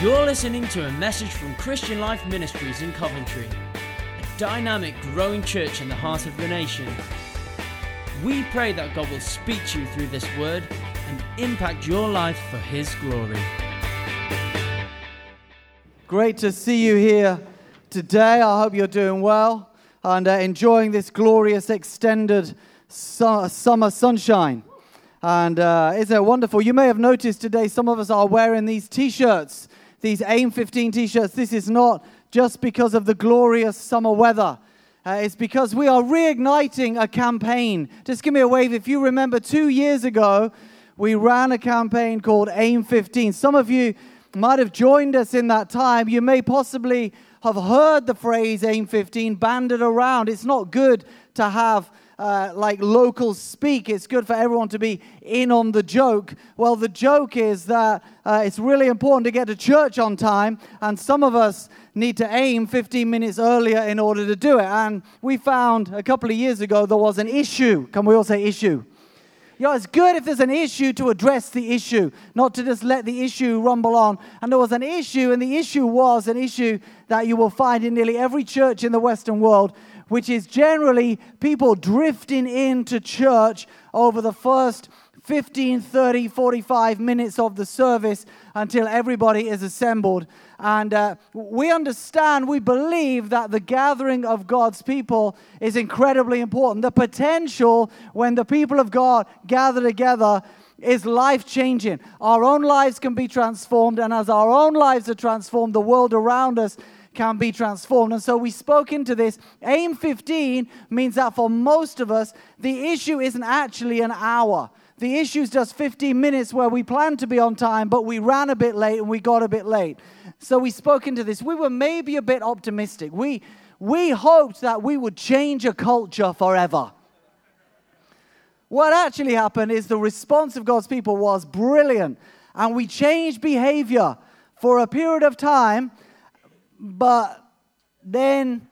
You're listening to a message from Christian Life Ministries in Coventry, a dynamic, growing church in the heart of the nation. We pray that God will speak to you through this word and impact your life for His glory. Great to see you here today. I hope you're doing well and uh, enjoying this glorious extended su- summer sunshine. And uh, isn't it wonderful? You may have noticed today some of us are wearing these t shirts these AIM 15 t shirts, this is not just because of the glorious summer weather. Uh, it's because we are reigniting a campaign. Just give me a wave. If you remember, two years ago, we ran a campaign called AIM 15. Some of you might have joined us in that time. You may possibly have heard the phrase AIM 15 banded around. It's not good to have uh, like locals speak. It's good for everyone to be in on the joke. Well, the joke is that uh, it's really important to get to church on time, and some of us need to aim 15 minutes earlier in order to do it. And we found a couple of years ago there was an issue. Can we all say issue? You know, it's good if there's an issue to address the issue, not to just let the issue rumble on. And there was an issue, and the issue was an issue that you will find in nearly every church in the Western world, which is generally people drifting into church over the first 15, 30, 45 minutes of the service until everybody is assembled. And uh, we understand, we believe that the gathering of God's people is incredibly important. The potential when the people of God gather together is life changing. Our own lives can be transformed, and as our own lives are transformed, the world around us can be transformed. And so we spoke into this. AIM 15 means that for most of us, the issue isn't actually an hour. The issue is just 15 minutes where we planned to be on time, but we ran a bit late and we got a bit late. So we spoke into this. We were maybe a bit optimistic. We, we hoped that we would change a culture forever. What actually happened is the response of God's people was brilliant, and we changed behavior for a period of time but then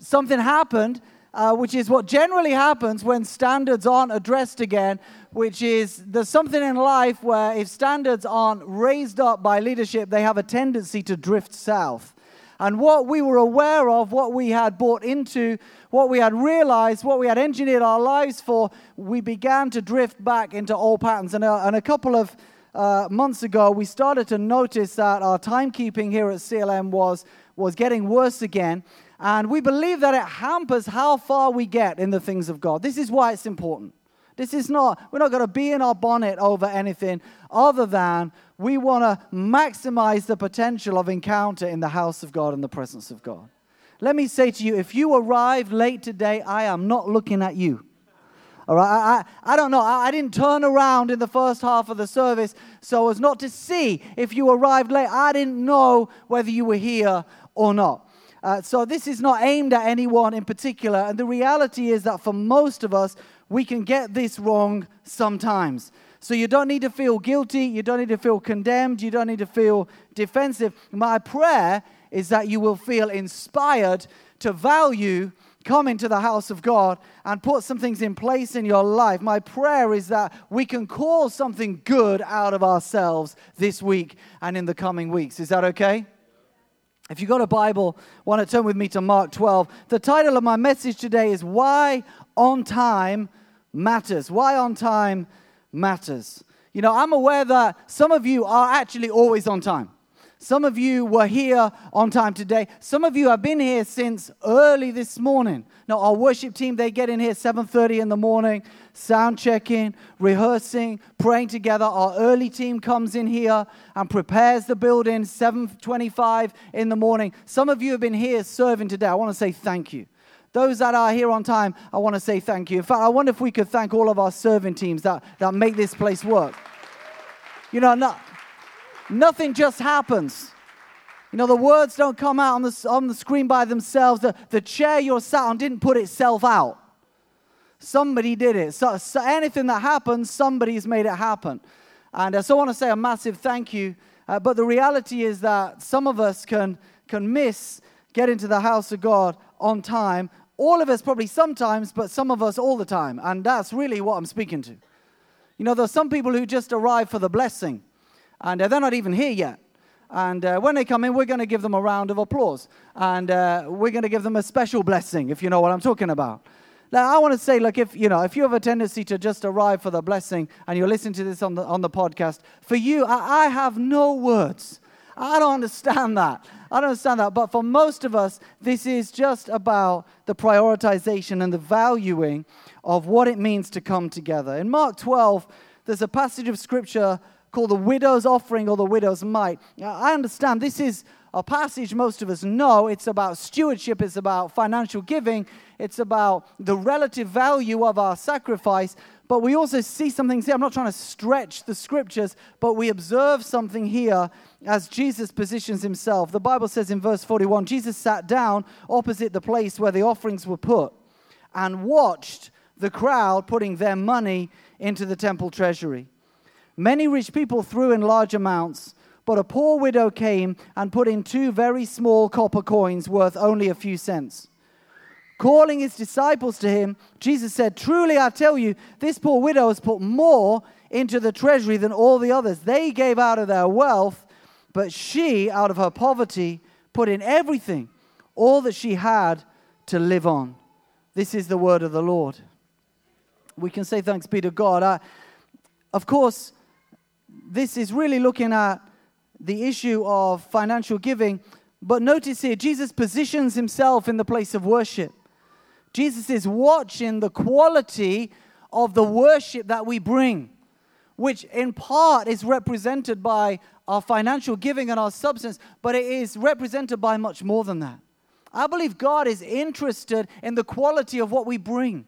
something happened, uh, which is what generally happens when standards aren't addressed again, which is there's something in life where if standards aren't raised up by leadership, they have a tendency to drift south. And what we were aware of, what we had bought into, what we had realized, what we had engineered our lives for, we began to drift back into old patterns. And a, and a couple of uh, months ago, we started to notice that our timekeeping here at CLM was, was getting worse again. And we believe that it hampers how far we get in the things of God. This is why it's important. This is not, we're not going to be in our bonnet over anything other than we want to maximize the potential of encounter in the house of God and the presence of God. Let me say to you if you arrive late today, I am not looking at you. All right, I, I, I don't know. I, I, didn't turn around in the first half of the service so as not to see if you arrived late. I didn't know whether you were here or not. Uh, so this is not aimed at anyone in particular. And the reality is that for most of us, we can get this wrong sometimes. So you don't need to feel guilty. You don't need to feel condemned. You don't need to feel defensive. My prayer is that you will feel inspired to value come into the house of God and put some things in place in your life, my prayer is that we can call something good out of ourselves this week and in the coming weeks. Is that okay? If you've got a Bible, want to turn with me to Mark 12. The title of my message today is Why on Time Matters. Why on Time Matters. You know, I'm aware that some of you are actually always on time. Some of you were here on time today. Some of you have been here since early this morning. Now, our worship team, they get in here 7.30 in the morning, sound checking, rehearsing, praying together. Our early team comes in here and prepares the building 7.25 in the morning. Some of you have been here serving today. I want to say thank you. Those that are here on time, I want to say thank you. In fact, I wonder if we could thank all of our serving teams that, that make this place work. You know, not, Nothing just happens. You know, the words don't come out on the, on the screen by themselves. The, the chair you're sat on didn't put itself out. Somebody did it. So, so anything that happens, somebody's made it happen. And uh, so I want to say a massive thank you. Uh, but the reality is that some of us can, can miss getting to the house of God on time. All of us probably sometimes, but some of us all the time. And that's really what I'm speaking to. You know, there's some people who just arrive for the blessing and they're not even here yet. And uh, when they come in, we're going to give them a round of applause. And uh, we're going to give them a special blessing, if you know what I'm talking about. Now, I want to say, look, if you know, if you have a tendency to just arrive for the blessing and you're listening to this on the on the podcast, for you, I, I have no words. I don't understand that. I don't understand that. But for most of us, this is just about the prioritization and the valuing of what it means to come together. In Mark 12, there's a passage of scripture called the widow's offering or the widow's mite. Now, I understand this is a passage most of us know. It's about stewardship, it's about financial giving, it's about the relative value of our sacrifice. But we also see something here. I'm not trying to stretch the scriptures, but we observe something here as Jesus positions himself. The Bible says in verse 41 Jesus sat down opposite the place where the offerings were put and watched the crowd putting their money into the temple treasury. Many rich people threw in large amounts, but a poor widow came and put in two very small copper coins worth only a few cents. Calling his disciples to him, Jesus said, Truly I tell you, this poor widow has put more into the treasury than all the others. They gave out of their wealth, but she, out of her poverty, put in everything, all that she had to live on. This is the word of the Lord. We can say thanks be to God. I, of course, this is really looking at the issue of financial giving. But notice here, Jesus positions himself in the place of worship. Jesus is watching the quality of the worship that we bring, which in part is represented by our financial giving and our substance, but it is represented by much more than that. I believe God is interested in the quality of what we bring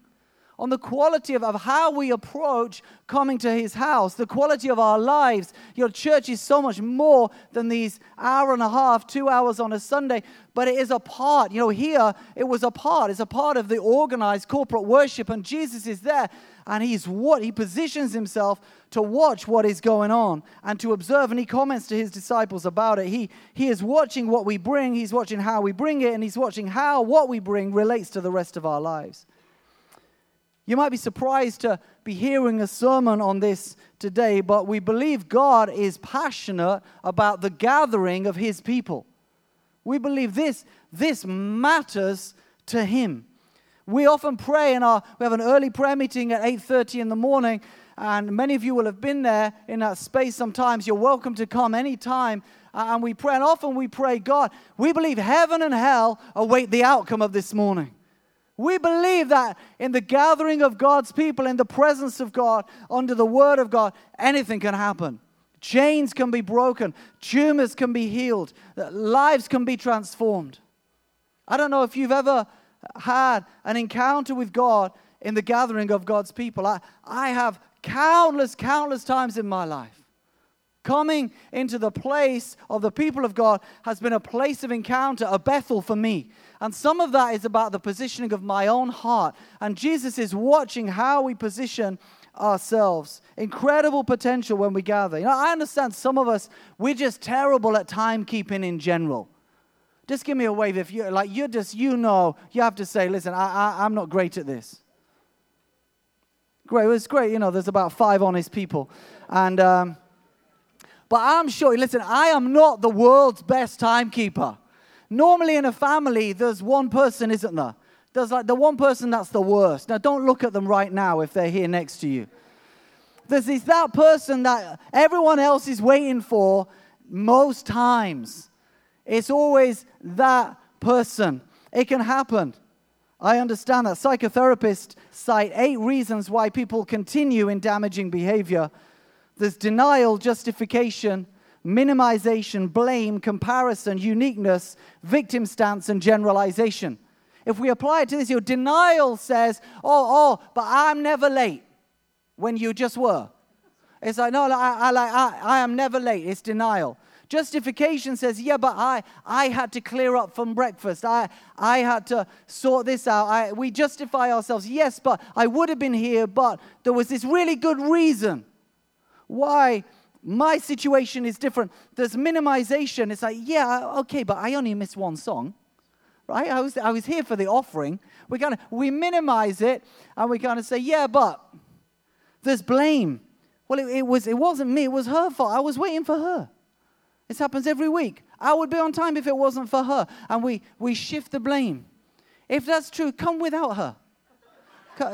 on the quality of, of how we approach coming to his house, the quality of our lives. Your church is so much more than these hour and a half, two hours on a Sunday, but it is a part. You know, here it was a part. It's a part of the organized corporate worship, and Jesus is there, and he's what he positions himself to watch what is going on and to observe. And he comments to his disciples about it. He, he is watching what we bring, he's watching how we bring it, and he's watching how what we bring relates to the rest of our lives. You might be surprised to be hearing a sermon on this today, but we believe God is passionate about the gathering of his people. We believe this, this matters to him. We often pray in our we have an early prayer meeting at 8:30 in the morning and many of you will have been there in that space sometimes. You're welcome to come anytime. And we pray, and often we pray, God, we believe heaven and hell await the outcome of this morning. We believe that in the gathering of God's people, in the presence of God, under the Word of God, anything can happen. Chains can be broken, tumors can be healed, lives can be transformed. I don't know if you've ever had an encounter with God in the gathering of God's people. I, I have countless, countless times in my life. Coming into the place of the people of God has been a place of encounter, a Bethel for me. And some of that is about the positioning of my own heart. And Jesus is watching how we position ourselves. Incredible potential when we gather. You know, I understand some of us, we're just terrible at timekeeping in general. Just give me a wave if you're like you're just you know you have to say, listen, I, I, I'm not great at this. Great, it's great. You know, there's about five honest people, and um, but I'm sure. Listen, I am not the world's best timekeeper. Normally in a family, there's one person, isn't there? There's like the one person that's the worst. Now, don't look at them right now if they're here next to you. There's this, that person that everyone else is waiting for most times. It's always that person. It can happen. I understand that. Psychotherapists cite eight reasons why people continue in damaging behavior there's denial, justification, minimization, blame, comparison, uniqueness, victim stance, and generalization. If we apply it to this, your denial says, oh, oh, but I'm never late when you just were. It's like, no, I, I, I, I am never late. It's denial. Justification says, yeah, but I, I had to clear up from breakfast. I, I had to sort this out. I, we justify ourselves. Yes, but I would have been here, but there was this really good reason why my situation is different. There's minimization. It's like, yeah, okay, but I only missed one song, right? I was, I was here for the offering. We kind of we minimize it and we kind of say, yeah, but there's blame. Well, it, it, was it wasn't me. It was her fault. I was waiting for her. This happens every week. I would be on time if it wasn't for her. And we, we shift the blame. If that's true, come without her.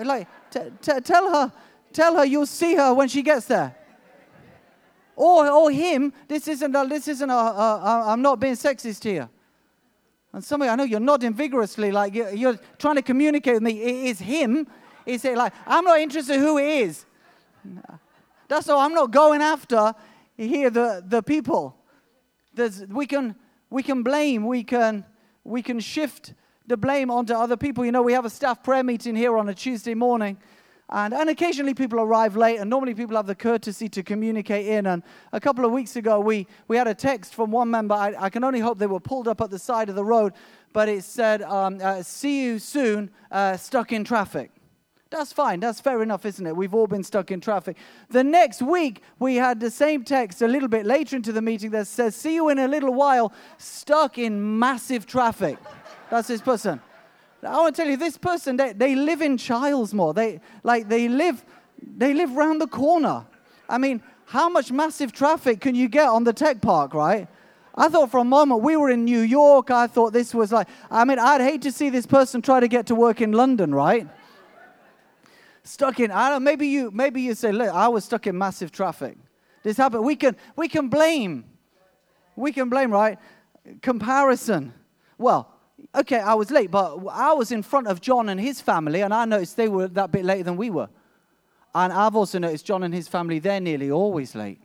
Like, t- t- tell her, tell her you'll see her when she gets there. Or, or him, this isn't, a, this isn't a, a, a, I'm not being sexist here. And some you, I know you're nodding vigorously, like you're, you're trying to communicate with me. It is him. It's like, I'm not interested who it is. That's all. I'm not going after here the, the people. There's, we, can, we can blame, we can, we can shift the blame onto other people. You know, we have a staff prayer meeting here on a Tuesday morning. And, and occasionally people arrive late, and normally people have the courtesy to communicate in. And a couple of weeks ago, we, we had a text from one member. I, I can only hope they were pulled up at the side of the road, but it said, um, uh, See you soon, uh, stuck in traffic. That's fine. That's fair enough, isn't it? We've all been stuck in traffic. The next week, we had the same text a little bit later into the meeting that says, See you in a little while, stuck in massive traffic. That's this person. I want to tell you, this person, they, they live in Cheylesmore. They, like, they live, they live round the corner. I mean, how much massive traffic can you get on the tech park, right? I thought for a moment we were in New York. I thought this was like, I mean, I'd hate to see this person try to get to work in London, right? stuck in, I don't maybe you, maybe you say, look, I was stuck in massive traffic. This happened. We can, we can blame. We can blame, right? Comparison. Well, okay, I was late, but I was in front of John and his family, and I noticed they were that bit later than we were. And I've also noticed John and his family, they're nearly always late.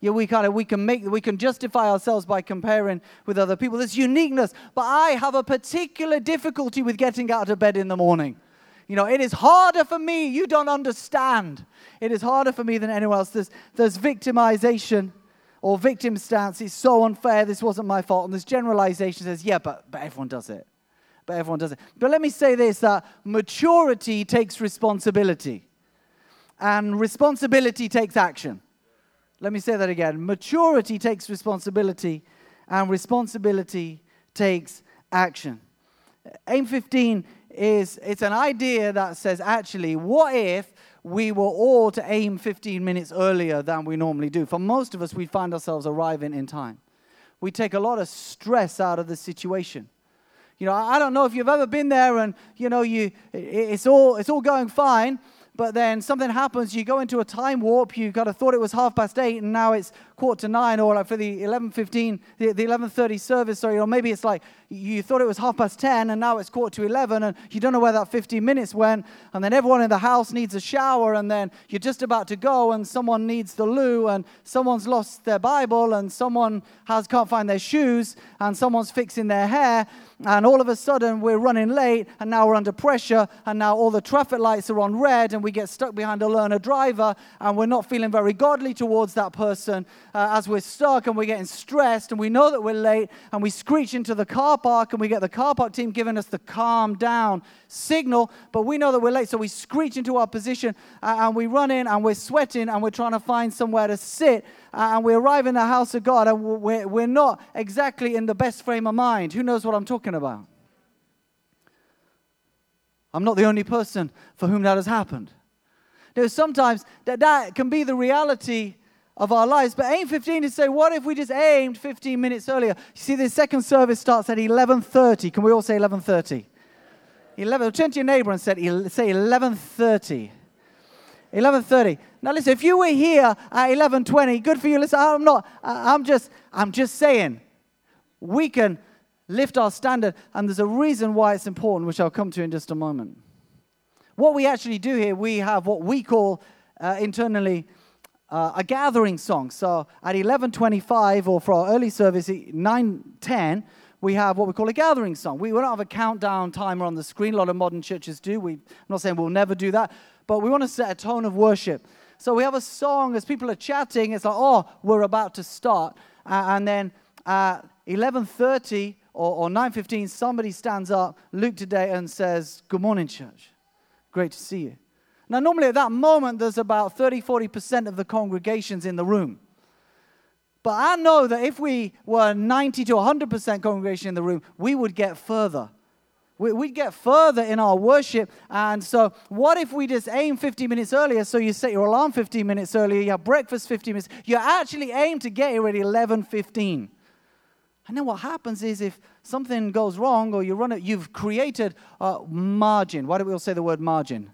Yeah, we kind of we can make we can justify ourselves by comparing with other people. There's uniqueness, but I have a particular difficulty with getting out of bed in the morning. You know, it is harder for me. You don't understand. It is harder for me than anyone else. There's, there's victimization or victim stance. It's so unfair. This wasn't my fault. And this generalization says, yeah, but, but everyone does it. But everyone does it. But let me say this that maturity takes responsibility, and responsibility takes action. Let me say that again. Maturity takes responsibility, and responsibility takes action. Aim 15 is it's an idea that says actually, what if we were all to aim 15 minutes earlier than we normally do? For most of us, we find ourselves arriving in time. We take a lot of stress out of the situation. You know, I don't know if you've ever been there and, you know, you, it's, all, it's all going fine, but then something happens, you go into a time warp, you kind of thought it was half past eight, and now it's quarter to nine, or like for the 11.15, the, the 11.30 service, sorry, or maybe it's like you thought it was half past 10 and now it's quarter to 11 and you don't know where that 15 minutes went. And then everyone in the house needs a shower and then you're just about to go and someone needs the loo and someone's lost their bible and someone has can't find their shoes and someone's fixing their hair. And all of a sudden we're running late and now we're under pressure and now all the traffic lights are on red and we get stuck behind a learner driver and we're not feeling very godly towards that person uh, as we're stuck and we're getting stressed and we know that we're late and we screech into the car park and we get the car park team giving us the calm down signal, but we know that we're late. So we screech into our position and we run in and we're sweating and we're trying to find somewhere to sit. And we arrive in the house of God and we're, not exactly in the best frame of mind. Who knows what I'm talking about? I'm not the only person for whom that has happened. Now, sometimes that, that can be the reality of our lives. But aim 15 is say, what if we just aimed 15 minutes earlier? You see, the second service starts at 11.30. Can we all say 11.30? 11, turn to your neighbor and say, say 11.30. 11.30. Now listen, if you were here at 11.20, good for you. Listen, I'm not, I'm just, I'm just saying, we can lift our standard, and there's a reason why it's important, which I'll come to in just a moment. What we actually do here, we have what we call uh, internally uh, a gathering song. So at 11:25 or for our early service 9:10, we have what we call a gathering song. We don't have a countdown timer on the screen. A lot of modern churches do. We, I'm not saying we'll never do that, but we want to set a tone of worship. So we have a song as people are chatting. It's like, oh, we're about to start, uh, and then at 11:30 or, or 9:15, somebody stands up, Luke today, and says, "Good morning, church. Great to see you." Now, normally at that moment, there's about 30, 40% of the congregations in the room. But I know that if we were 90 to 100% congregation in the room, we would get further. We, would get further in our worship. And so, what if we just aim 15 minutes earlier? So, you set your alarm 15 minutes earlier, you have breakfast 15 minutes. You actually aim to get here at 11:15. And then what happens is if something goes wrong or you run it, you've created a margin. Why don't we all say the word margin?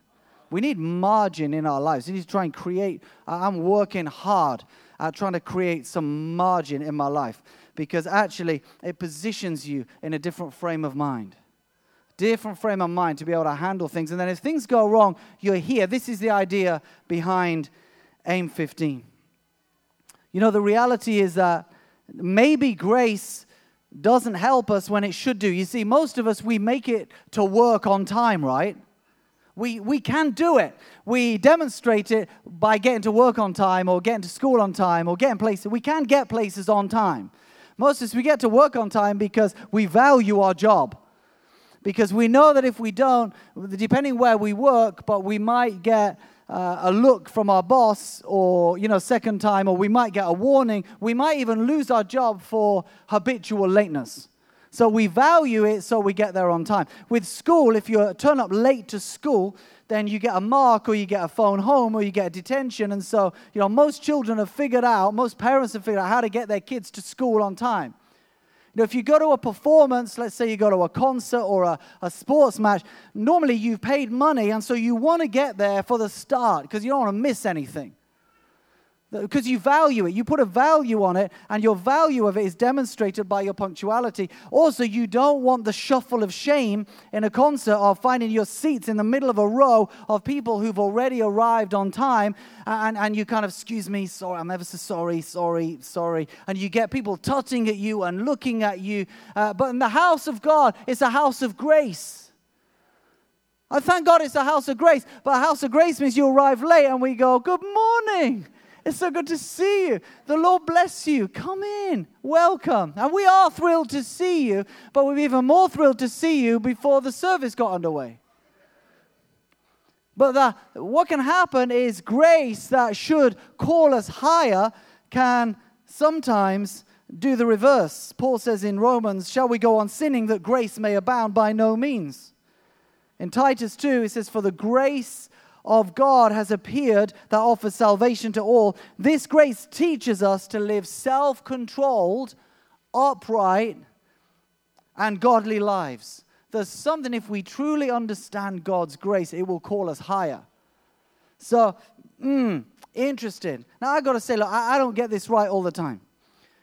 We need margin in our lives. We need to try and create. I'm working hard at trying to create some margin in my life because actually it positions you in a different frame of mind. Different frame of mind to be able to handle things. And then if things go wrong, you're here. This is the idea behind AIM 15. You know, the reality is that maybe grace doesn't help us when it should do. You see, most of us, we make it to work on time, right? We, we can do it. We demonstrate it by getting to work on time or getting to school on time or getting places. We can get places on time. Most of us, we get to work on time because we value our job. Because we know that if we don't, depending where we work, but we might get uh, a look from our boss or, you know, second time, or we might get a warning. We might even lose our job for habitual lateness. So we value it so we get there on time. With school, if you turn up late to school, then you get a mark or you get a phone home or you get a detention. And so, you know, most children have figured out, most parents have figured out how to get their kids to school on time. You know, if you go to a performance, let's say you go to a concert or a, a sports match, normally you've paid money and so you want to get there for the start because you don't want to miss anything because you value it. You put a value on it, and your value of it is demonstrated by your punctuality. Also, you don't want the shuffle of shame in a concert of finding your seats in the middle of a row of people who've already arrived on time, and, and you kind of, excuse me, sorry, I'm ever so sorry, sorry, sorry. And you get people tutting at you and looking at you. Uh, but in the house of God, it's a house of grace. I thank God it's a house of grace, but a house of grace means you arrive late and we go, Good morning. It's so good to see you. The Lord bless you. Come in. Welcome. And we are thrilled to see you, but we're even more thrilled to see you before the service got underway. But the, what can happen is grace that should call us higher can sometimes do the reverse. Paul says in Romans, Shall we go on sinning that grace may abound? By no means. In Titus 2, it says, For the grace of God has appeared that offers salvation to all. This grace teaches us to live self controlled, upright, and godly lives. There's something, if we truly understand God's grace, it will call us higher. So, mm, interesting. Now, I've got to say, look, I, I, don't get this right all the time.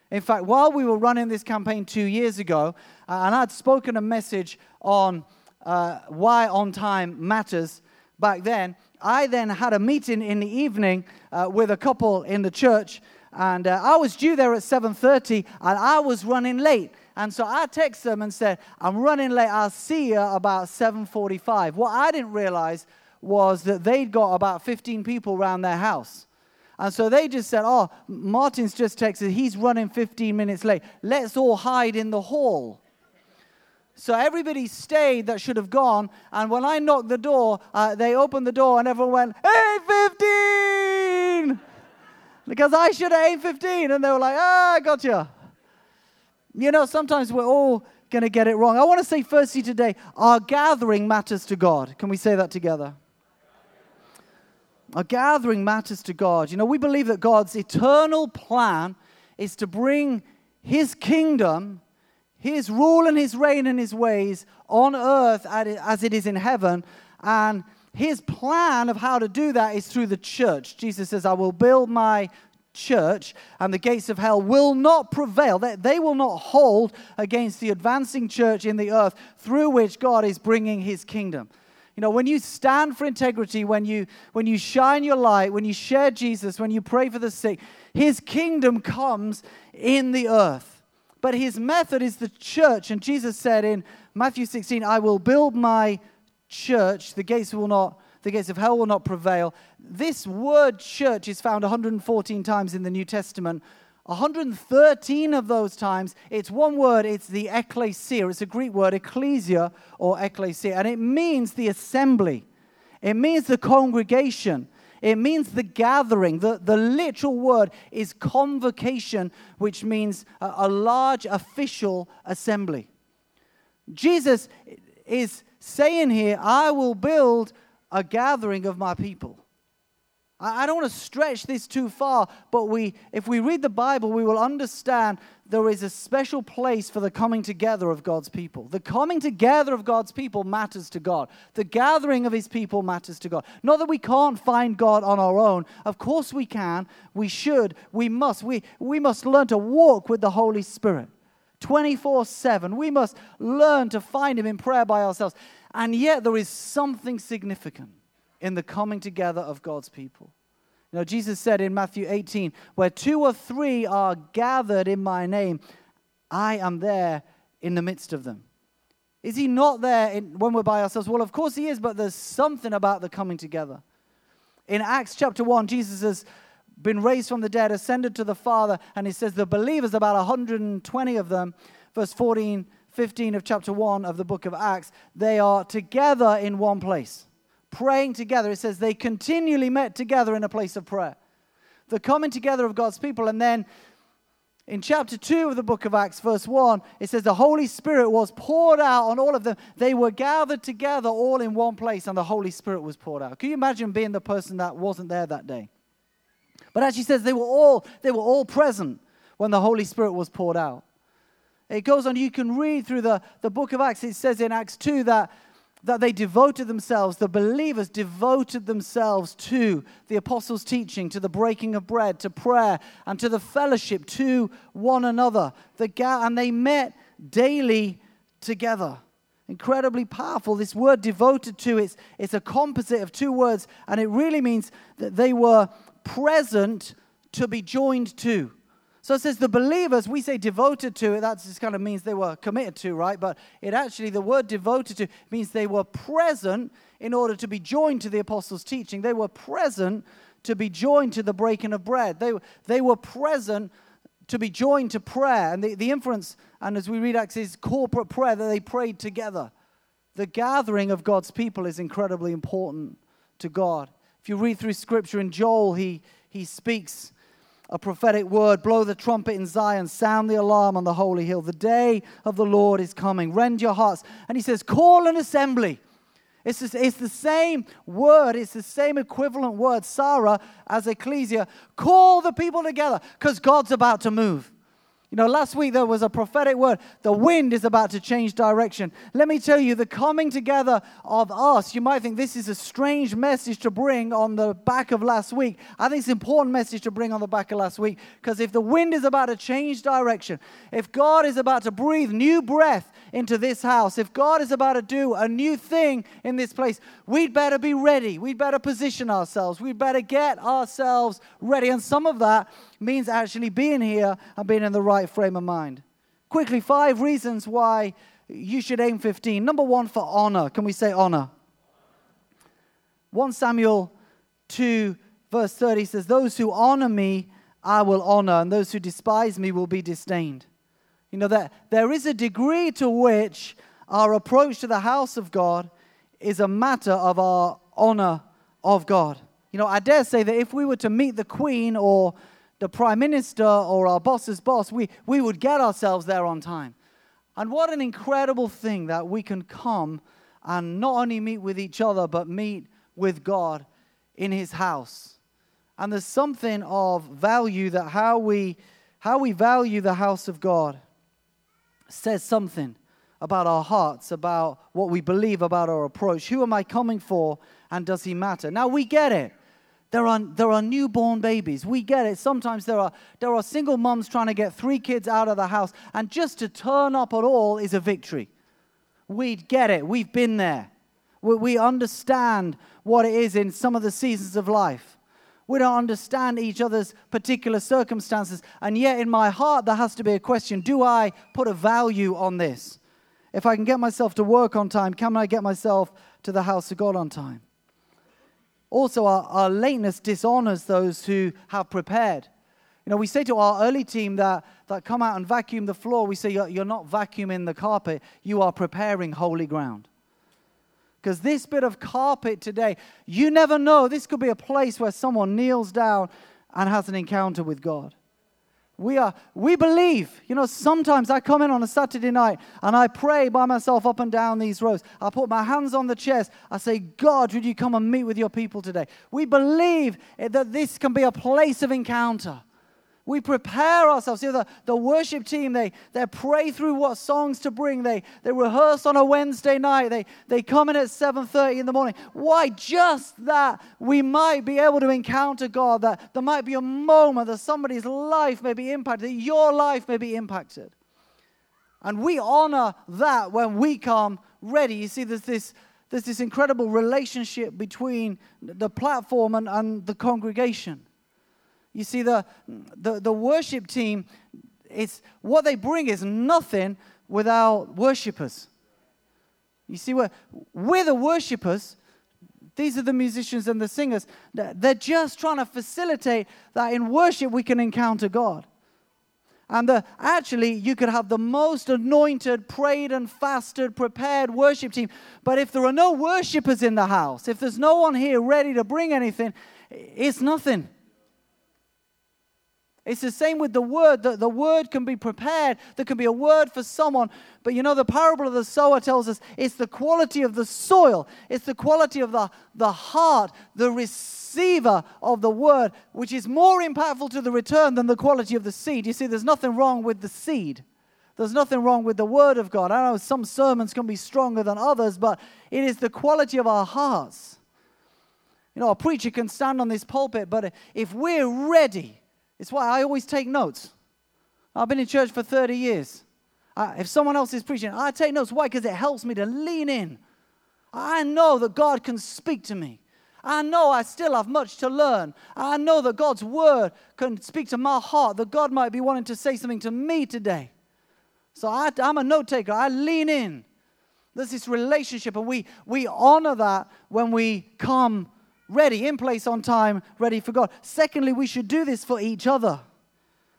In fact, while we were running this campaign two years ago, uh, and I'd spoken a message on uh, why on time matters back then, I then had a meeting in the evening uh, with a couple in the church, and uh, I was due there at 7:30, and I was running late. And so I texted them and said, "I'm running late. I'll see you about 7:45." What I didn't realize was that they'd got about 15 people around their house. And so they just said, Oh, Martin's just texted, he's running 15 minutes late. Let's all hide in the hall. So everybody stayed that should have gone. And when I knocked the door, uh, they opened the door and everyone went, Hey, 15! Because I should have 815. And they were like, Ah, I got you. You know, sometimes we're all going to get it wrong. I want to say, firstly, today, our gathering matters to God. Can we say that together? Our gathering matters to God. You know, we believe that God's eternal plan is to bring his kingdom his rule and his reign and his ways on earth as it is in heaven. And his plan of how to do that is through the church. Jesus says, I will build my church, and the gates of hell will not prevail. They, they will not hold against the advancing church in the earth through which God is bringing his kingdom. You know, when you stand for integrity, when you, when you shine your light, when you share Jesus, when you pray for the sick, his kingdom comes in the earth. But his method is the church. And Jesus said in Matthew 16, I will build my church, the gates will not the gates of hell will not prevail. This word church is found 114 times in the New Testament. 113 of those times, it's one word, it's the ecclesia. It's a Greek word, ecclesia or ecclesia, and it means the assembly. It means the congregation. It means the gathering. The, the literal word is convocation, which means a, a large official assembly. Jesus is saying here, I will build a gathering of my people. I don't want to stretch this too far, but we, if we read the Bible, we will understand there is a special place for the coming together of God's people. The coming together of God's people matters to God. The gathering of his people matters to God. Not that we can't find God on our own. Of course we can. We should. We must. We, we must learn to walk with the Holy Spirit 24 7. We must learn to find him in prayer by ourselves. And yet there is something significant in the coming together of God's people. You know, Jesus said in Matthew 18, where two or three are gathered in my name, I am there in the midst of them. Is he not there in, when we're by ourselves? Well, of course he is, but there's something about the coming together. In Acts chapter 1, Jesus has been raised from the dead, ascended to the Father, and he says the believers, about 120 of them, verse 14, 15 of chapter 1 of the book of Acts, they are together in one place praying together. It says they continually met together in a place of prayer. The coming together of God's people. And then in chapter 2 of the book of Acts, verse 1, it says the Holy Spirit was poured out on all of them. They were gathered together all in one place, and the Holy Spirit was poured out. Can you imagine being the person that wasn't there that day? But as actually says they were all, they were all present when the Holy Spirit was poured out. It goes on, you can read through the, the book of Acts. It says in Acts 2 that that they devoted themselves, the believers devoted themselves to the apostles' teaching, to the breaking of bread, to prayer, and to the fellowship to one another. The ga- and they met daily together. Incredibly powerful. This word devoted to, it's, it's a composite of two words, and it really means that they were present to be joined to. So it says the believers, we say devoted to it, that just kind of means they were committed to, right? But it actually, the word devoted to means they were present in order to be joined to the apostles' teaching. They were present to be joined to the breaking of bread. They, they were present to be joined to prayer. And the, the inference, and as we read Acts, is corporate prayer that they prayed together. The gathering of God's people is incredibly important to God. If you read through scripture in Joel, he, he speaks a prophetic word blow the trumpet in Zion, sound the alarm on the holy hill. The day of the Lord is coming. Rend your hearts. And he says, call an assembly. It's, just, it's the same word, it's the same equivalent word, Sarah, as ecclesia. Call the people together because God's about to move. You know, last week there was a prophetic word. The wind is about to change direction. Let me tell you, the coming together of us, you might think this is a strange message to bring on the back of last week. I think it's an important message to bring on the back of last week because if the wind is about to change direction, if God is about to breathe new breath into this house, if God is about to do a new thing in this place, we'd better be ready. We'd better position ourselves. We'd better get ourselves ready. And some of that means actually being here and being in the right frame of mind. Quickly, five reasons why you should aim 15. Number one, for honor. Can we say honor? 1 Samuel 2, verse 30 says, Those who honor me, I will honor, and those who despise me will be disdained. You know, that there is a degree to which our approach to the house of God is a matter of our honor of God. You know, I dare say that if we were to meet the Queen or the prime minister or our boss's boss, we, we would get ourselves there on time. And what an incredible thing that we can come and not only meet with each other, but meet with God in his house. And there's something of value that how we, how we value the house of God says something about our hearts, about what we believe about our approach. Who am I coming for, and does he matter? Now we get it. There are, there are newborn babies. We get it. Sometimes there are, there are single moms trying to get three kids out of the house, and just to turn up at all is a victory. We get it. We've been there. We, we understand what it is in some of the seasons of life. We don't understand each other's particular circumstances. And yet, in my heart, there has to be a question do I put a value on this? If I can get myself to work on time, can I get myself to the house of God on time? Also, our, our lateness dishonors those who have prepared. You know, we say to our early team that, that come out and vacuum the floor, we say, you're, you're not vacuuming the carpet, you are preparing holy ground. Because this bit of carpet today, you never know. This could be a place where someone kneels down and has an encounter with God. We are we believe. You know, sometimes I come in on a Saturday night and I pray by myself up and down these rows. I put my hands on the chest. I say, God, would you come and meet with your people today? We believe that this can be a place of encounter. We prepare ourselves. See, the, the worship team, they, they pray through what songs to bring. They, they rehearse on a Wednesday night. They, they come in at 7.30 in the morning. Why? Just that we might be able to encounter God, that there might be a moment that somebody's life may be impacted, that your life may be impacted. And we honor that when we come ready. You see, there's this, there's this incredible relationship between the platform and, and the congregation. You see, the, the, the worship team, it's, what they bring is nothing without worshippers. You see, we're, we're the worshippers. These are the musicians and the singers. They're just trying to facilitate that in worship we can encounter God. And the, actually, you could have the most anointed, prayed and fasted, prepared worship team. But if there are no worshippers in the house, if there's no one here ready to bring anything, it's nothing. It's the same with the word. The, the word can be prepared. There can be a word for someone. But you know, the parable of the sower tells us it's the quality of the soil, it's the quality of the, the heart, the receiver of the word, which is more impactful to the return than the quality of the seed. You see, there's nothing wrong with the seed. There's nothing wrong with the word of God. I know some sermons can be stronger than others, but it is the quality of our hearts. You know, a preacher can stand on this pulpit, but if we're ready, it's why I always take notes. I've been in church for 30 years. I, if someone else is preaching, I take notes. Why? Because it helps me to lean in. I know that God can speak to me. I know I still have much to learn. I know that God's word can speak to my heart, that God might be wanting to say something to me today. So I, am a note taker. I lean in. There's this relationship, and we, we honor that when we come ready, in place, on time, ready for God. Secondly, we should do this for each other.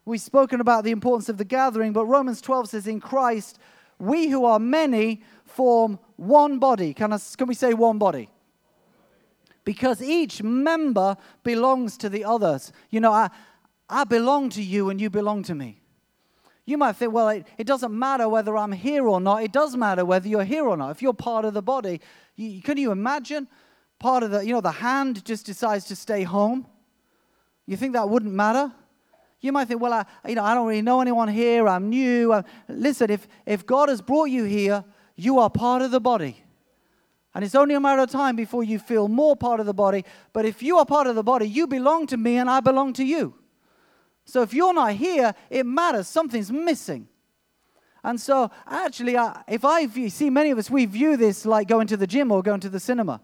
We've spoken about the importance of the gathering, but Romans 12 says, In Christ, we who are many form one body. Can, I, can we say one body? Because each member belongs to the others. You know, I, I belong to you and you belong to me. You might think, well, it, it doesn't matter whether I'm here or not. It does matter whether you're here or not. If you're part of the body, you, can you imagine part of the, you know, the hand just decides to stay home, you think that wouldn't matter? You might think, well, I, you know, I don't really know anyone here. I'm new. I'm... Listen, if, if God has brought you here, you are part of the body. And it's only a matter of time before you feel more part of the body. But if you are part of the body, you belong to me and I belong to you. So if you're not here, it matters. Something's missing. And so, actually, I, if I see many of us, we view this like going to the gym or going to the cinema.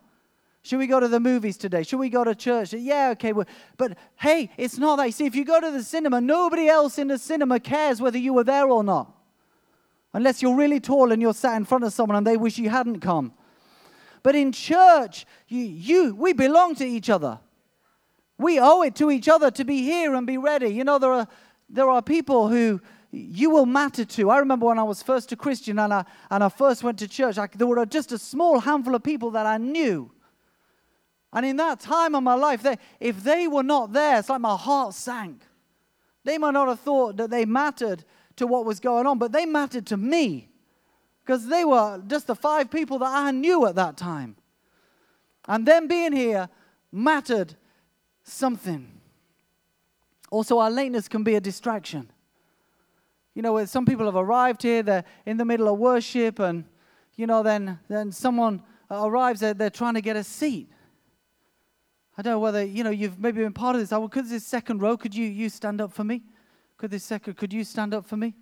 Should we go to the movies today? Should we go to church? Yeah, okay. Well, but hey, it's not that. You see, if you go to the cinema, nobody else in the cinema cares whether you were there or not. Unless you're really tall and you're sat in front of someone and they wish you hadn't come. But in church, you, you we belong to each other. We owe it to each other to be here and be ready. You know, there are, there are people who you will matter to. I remember when I was first a Christian and I, and I first went to church, I, there were just a small handful of people that I knew and in that time of my life, they, if they were not there, it's like my heart sank. They might not have thought that they mattered to what was going on, but they mattered to me because they were just the five people that I knew at that time. And them being here mattered something. Also, our lateness can be a distraction. You know, some people have arrived here, they're in the middle of worship, and, you know, then, then someone arrives, they're, they're trying to get a seat. I don't know whether, you know, you've maybe been part of this. I, could this second row, could you, you stand up for me? Could this second, could you stand up for me?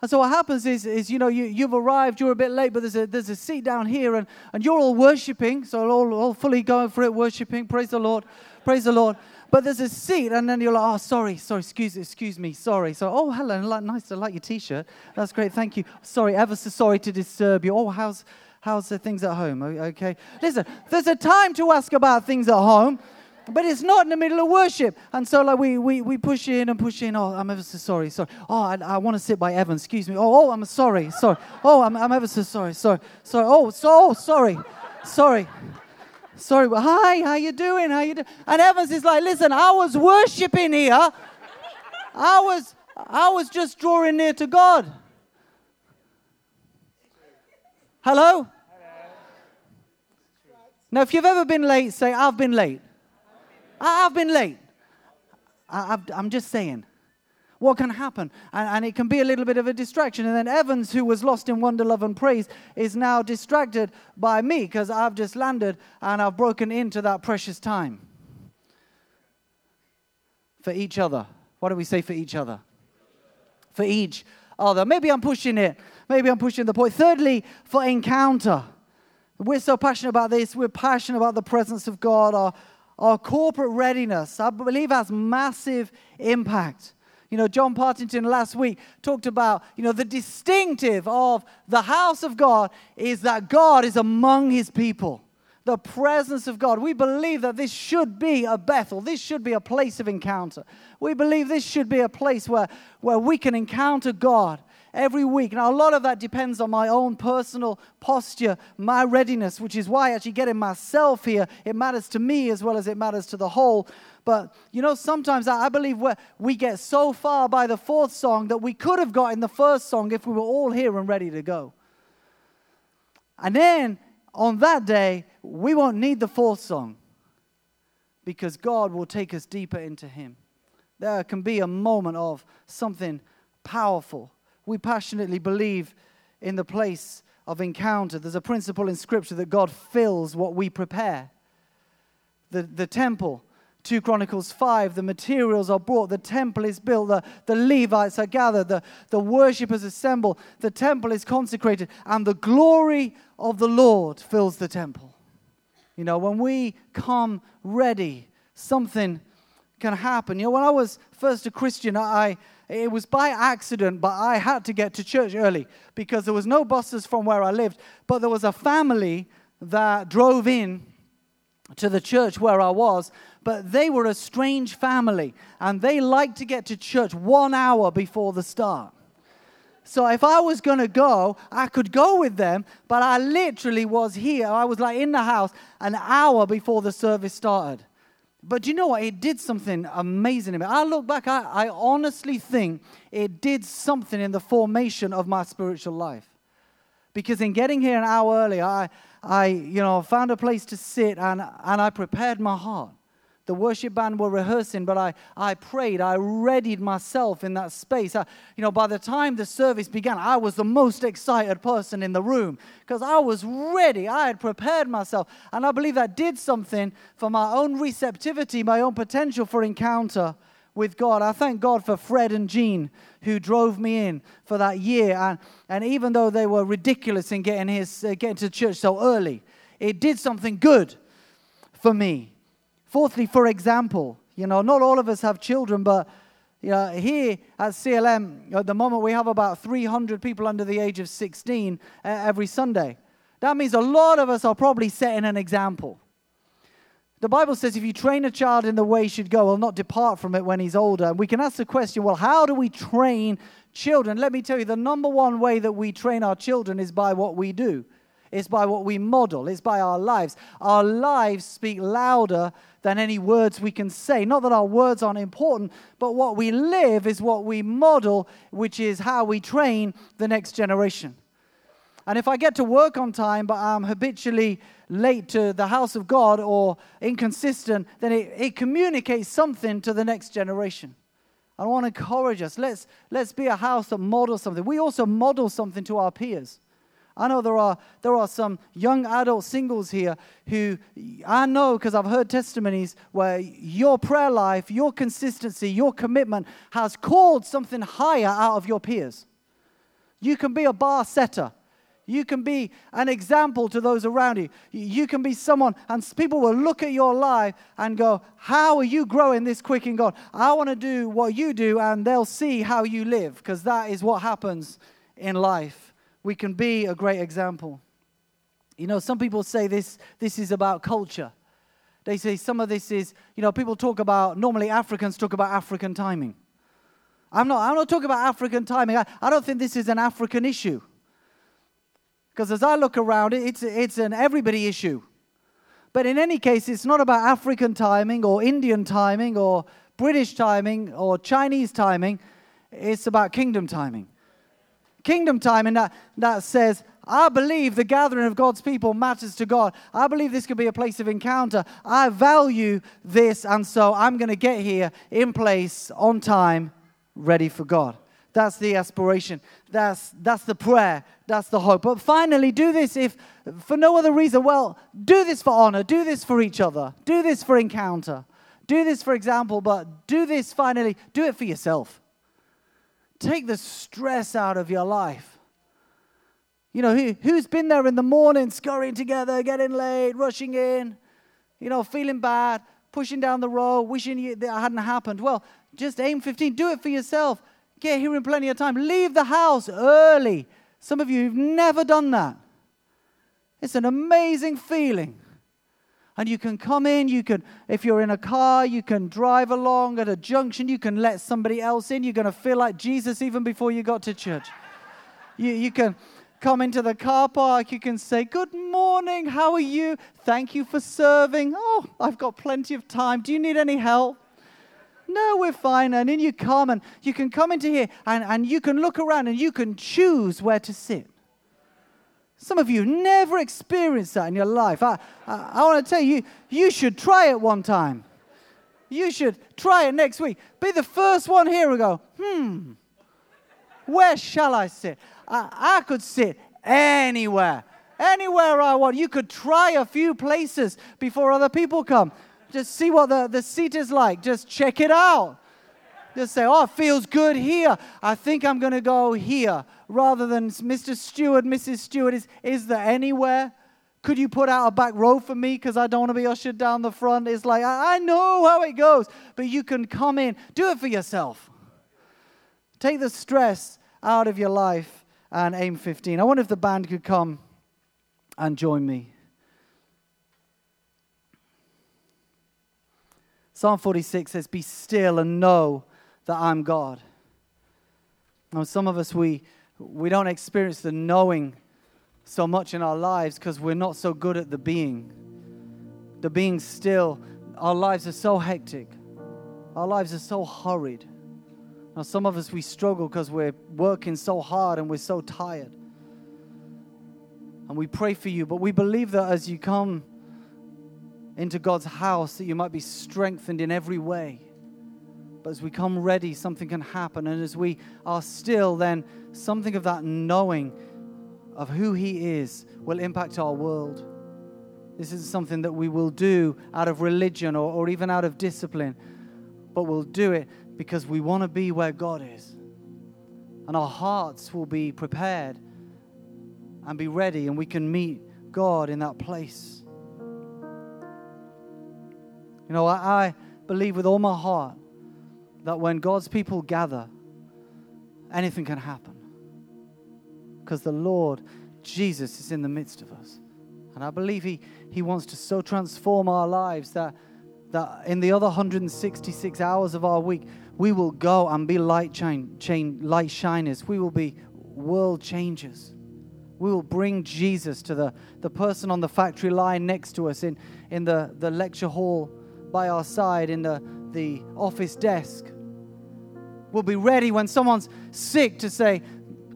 And so what happens is, is you know, you, you've arrived, you're a bit late, but there's a, there's a seat down here, and, and you're all worshiping, so all, all fully going for it, worshiping. Praise the Lord. Praise the Lord. But there's a seat, and then you're like, oh, sorry, sorry, excuse, excuse me, sorry. So, oh, hello, nice, I like your t-shirt. That's great, thank you. Sorry, ever so sorry to disturb you. Oh, how's, How's the things at home? Okay. Listen, there's a time to ask about things at home, but it's not in the middle of worship. And so, like, we, we, we push in and push in. Oh, I'm ever so sorry. Sorry. Oh, I, I want to sit by Evan. Excuse me. Oh, oh, I'm sorry. Sorry. Oh, I'm, I'm ever so sorry. Sorry. Sorry. Oh, so, oh, sorry. Sorry. Sorry. Hi, how you doing? How you doing? And Evans is like, listen, I was worshiping here. I was I was just drawing near to God. Hello? Now, if you've ever been late, say, I've been late. I've been late. I, am just saying. What can happen? And, and, it can be a little bit of a distraction. And then Evans, who was lost in wonder, love, and praise, is now distracted by me because I've just landed and I've broken into that precious time for each other. What do we say for each other? For each other. Maybe I'm pushing it. Maybe I'm pushing the point. Thirdly, for encounter. We're so passionate about this. We're passionate about the presence of God. Our, our corporate readiness, I believe, has massive impact. You know, John Partington last week talked about, you know, the distinctive of the house of God is that God is among his people. The presence of God. We believe that this should be a Bethel. This should be a place of encounter. We believe this should be a place where, where we can encounter God every week. Now, a lot of that depends on my own personal posture, my readiness, which is why actually getting myself here, it matters to me as well as it matters to the whole. But, you know, sometimes I believe we get so far by the fourth song that we could have got in the first song if we were all here and ready to go. And then on that day, we won't need the fourth song because God will take us deeper into Him. There can be a moment of something powerful we passionately believe in the place of encounter. There's a principle in Scripture that God fills what we prepare. The, the temple, 2 Chronicles 5, the materials are brought, the temple is built, the, the Levites are gathered, the, the worshippers assemble, the temple is consecrated, and the glory of the Lord fills the temple. You know, when we come ready, something can happen. You know, when I was first a Christian, I, it was by accident, but I had to get to church early because there was no buses from where I lived. But there was a family that drove in to the church where I was, but they were a strange family and they liked to get to church one hour before the start. So if I was going to go, I could go with them, but I literally was here. I was like in the house an hour before the service started. But you know what? It did something amazing. I look back, I, I honestly think it did something in the formation of my spiritual life. Because in getting here an hour early, I, I you know, found a place to sit and, and I prepared my heart. The worship band were rehearsing, but I, I prayed. I readied myself in that space. I, you know, by the time the service began, I was the most excited person in the room because I was ready. I had prepared myself. And I believe that did something for my own receptivity, my own potential for encounter with God. I thank God for Fred and Jean who drove me in for that year. And, and even though they were ridiculous in getting, his, uh, getting to church so early, it did something good for me. Fourthly, for example, you know, not all of us have children, but you know, here at CLM, at the moment, we have about 300 people under the age of 16 uh, every Sunday. That means a lot of us are probably setting an example. The Bible says if you train a child in the way he should go, he'll not depart from it when he's older. And we can ask the question well, how do we train children? Let me tell you, the number one way that we train our children is by what we do, it's by what we model, it's by our lives. Our lives speak louder than any words we can say. Not that our words aren't important, but what we live is what we model, which is how we train the next generation. And if I get to work on time, but I'm habitually late to the house of God or inconsistent, then it, it communicates something to the next generation. I want to encourage us. Let's, let's be a house that models something. We also model something to our peers. I know there are, there are some young adult singles here who I know because I've heard testimonies where your prayer life, your consistency, your commitment has called something higher out of your peers. You can be a bar setter. You can be an example to those around you. You can be someone, and people will look at your life and go, How are you growing this quick in God? I want to do what you do, and they'll see how you live because that is what happens in life we can be a great example. You know, some people say this, this is about culture. They say some of this is, you know, people talk about, normally Africans talk about African timing. I'm not, I'm not talking about African timing. I, I don't think this is an African issue. Because as I look around, it's, it's an everybody issue. But in any case, it's not about African timing or Indian timing or British timing or Chinese timing. it's about kingdom timing. Kingdom timing that, that says, I believe the gathering of God's people matters to God. I believe this could be a place of encounter. I value this, and so I'm going to get here in place, on time, ready for God. That's the aspiration. That's, that's the prayer. That's the hope. But finally, do this if for no other reason. Well, do this for honor. Do this for each other. Do this for encounter. Do this for example, but do this finally. Do it for yourself. Take the stress out of your life. You know, who, who's been there in the morning, scurrying together, getting late, rushing in, you know, feeling bad, pushing down the road, wishing that hadn't happened? Well, just aim 15. Do it for yourself. Get here in plenty of time. Leave the house early. Some of you have never done that. It's an amazing feeling. And you can come in, you can, if you're in a car, you can drive along at a junction, you can let somebody else in. You're going to feel like Jesus even before you got to church. You, you can come into the car park, you can say, Good morning, how are you? Thank you for serving. Oh, I've got plenty of time. Do you need any help? No, we're fine. And then you come and you can come into here and, and you can look around and you can choose where to sit. Some of you never experienced that in your life. I, I, I want to tell you, you should try it one time. You should try it next week. Be the first one here and go, hmm, where shall I sit? I, I could sit anywhere, anywhere I want. You could try a few places before other people come. Just see what the, the seat is like. Just check it out. Just say, oh, it feels good here. I think I'm going to go here. Rather than Mr. Stewart, Mrs. Stewart, is, is there anywhere? Could you put out a back row for me because I don't want to be ushered down the front? It's like, I, I know how it goes, but you can come in. Do it for yourself. Take the stress out of your life and aim 15. I wonder if the band could come and join me. Psalm 46 says, Be still and know that I'm God. Now, some of us, we, we don't experience the knowing so much in our lives because we're not so good at the being. The being still, our lives are so hectic, our lives are so hurried. Now, some of us, we struggle because we're working so hard and we're so tired. And we pray for you, but we believe that as you come into God's house, that you might be strengthened in every way. But as we come ready, something can happen. And as we are still, then something of that knowing of who He is will impact our world. This is something that we will do out of religion or, or even out of discipline, but we'll do it because we want to be where God is. And our hearts will be prepared and be ready, and we can meet God in that place. You know, I, I believe with all my heart that when God's people gather, anything can happen. Because the Lord, Jesus, is in the midst of us. And I believe He, he wants to so transform our lives that, that in the other 166 hours of our week, we will go and be light, chain, chain, light shiners. We will be world changers. We will bring Jesus to the, the person on the factory line next to us, in, in the, the lecture hall by our side, in the, the office desk. We'll be ready when someone's sick to say,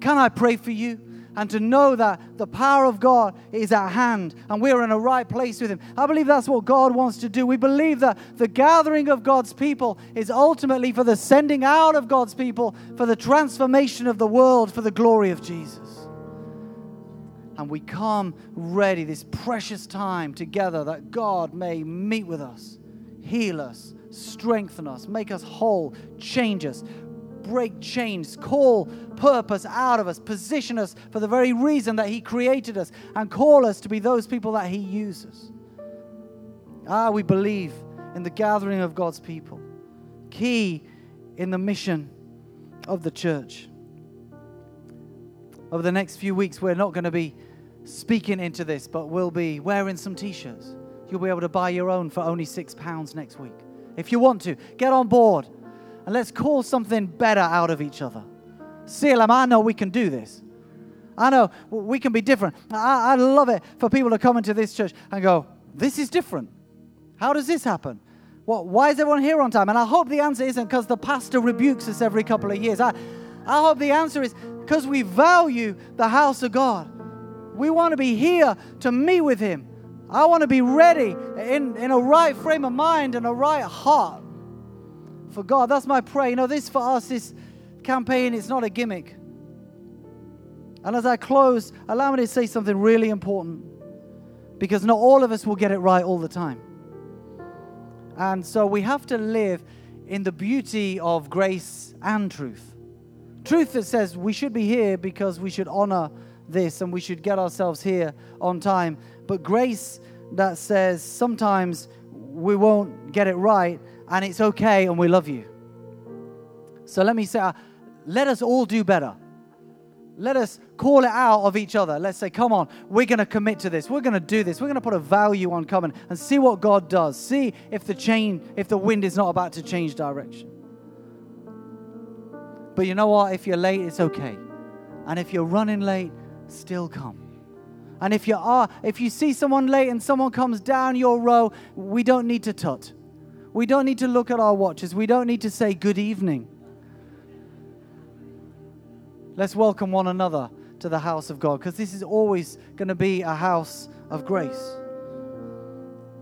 Can I pray for you? and to know that the power of God is at hand and we're in a right place with Him. I believe that's what God wants to do. We believe that the gathering of God's people is ultimately for the sending out of God's people, for the transformation of the world, for the glory of Jesus. And we come ready this precious time together that God may meet with us, heal us, strengthen us, make us whole, change us, break chains, call purpose out of us, position us for the very reason that He created us, and call us to be those people that He uses. Ah, we believe in the gathering of God's people, key in the mission of the church. Over the next few weeks, we're not going to be speaking into this, but we'll be wearing some t shirts. You'll be able to buy your own for only six pounds next week. If you want to, get on board and let's call something better out of each other. CLM, um, I know we can do this. I know we can be different. I, I love it for people to come into this church and go, This is different. How does this happen? What, why is everyone here on time? And I hope the answer isn't because the pastor rebukes us every couple of years. I, I hope the answer is because we value the house of God. We want to be here to meet with Him. I want to be ready in, in a right frame of mind and a right heart for God. That's my prayer. You know, this for us, this campaign, it's not a gimmick. And as I close, allow me to say something really important because not all of us will get it right all the time. And so we have to live in the beauty of grace and truth. Truth that says we should be here because we should honor this and we should get ourselves here on time. But grace that says sometimes we won't get it right and it's okay and we love you. So let me say, uh, let us all do better. Let us call it out of each other. Let's say, come on, we're going to commit to this. We're going to do this. We're going to put a value on coming and see what God does. See if the chain, if the wind is not about to change direction. But you know what? If you're late, it's okay. And if you're running late, still come. And if you are, if you see someone late and someone comes down your row, we don't need to tut. We don't need to look at our watches. We don't need to say good evening. Let's welcome one another to the house of God because this is always going to be a house of grace.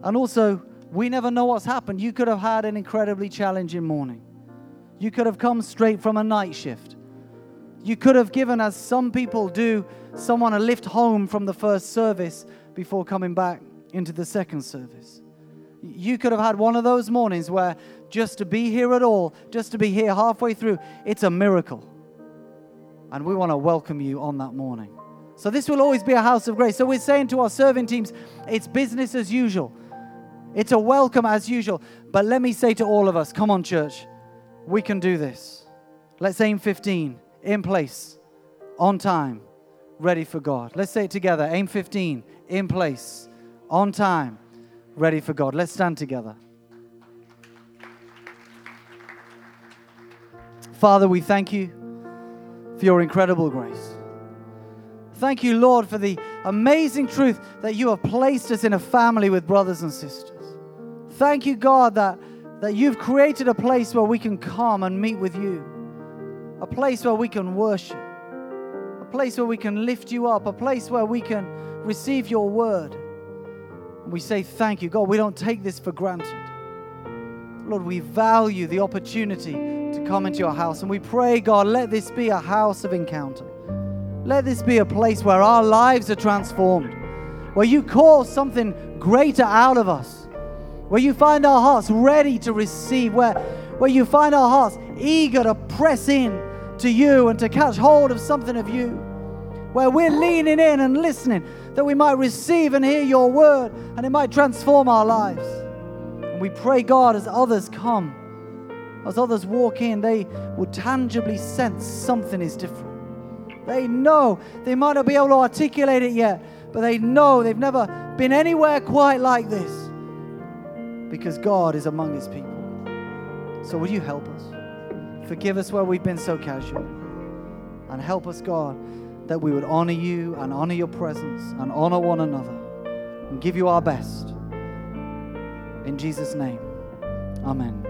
And also, we never know what's happened. You could have had an incredibly challenging morning. You could have come straight from a night shift. You could have given, as some people do, someone a lift home from the first service before coming back into the second service. You could have had one of those mornings where just to be here at all, just to be here halfway through, it's a miracle. And we want to welcome you on that morning. So, this will always be a house of grace. So, we're saying to our serving teams, it's business as usual. It's a welcome as usual. But let me say to all of us, come on, church, we can do this. Let's aim 15 in place, on time, ready for God. Let's say it together. Aim 15 in place, on time, ready for God. Let's stand together. Father, we thank you for your incredible grace. Thank you, Lord, for the amazing truth that you have placed us in a family with brothers and sisters. Thank you, God, that, that you've created a place where we can come and meet with you, a place where we can worship, a place where we can lift you up, a place where we can receive your word. We say thank you, God. We don't take this for granted. Lord, we value the opportunity to come into your house. And we pray, God, let this be a house of encounter. Let this be a place where our lives are transformed, where you call something greater out of us, where you find our hearts ready to receive, where, where you find our hearts eager to press in to you and to catch hold of something of you, where we're leaning in and listening that we might receive and hear your word and it might transform our lives. And we pray, God, as others come, as others walk in, they will tangibly sense something is different. They know, they might not be able to articulate it yet, but they know they've never been anywhere quite like this because God is among his people. So, would you help us? Forgive us where we've been so casual. And help us, God, that we would honor you and honor your presence and honor one another and give you our best. In Jesus' name, amen.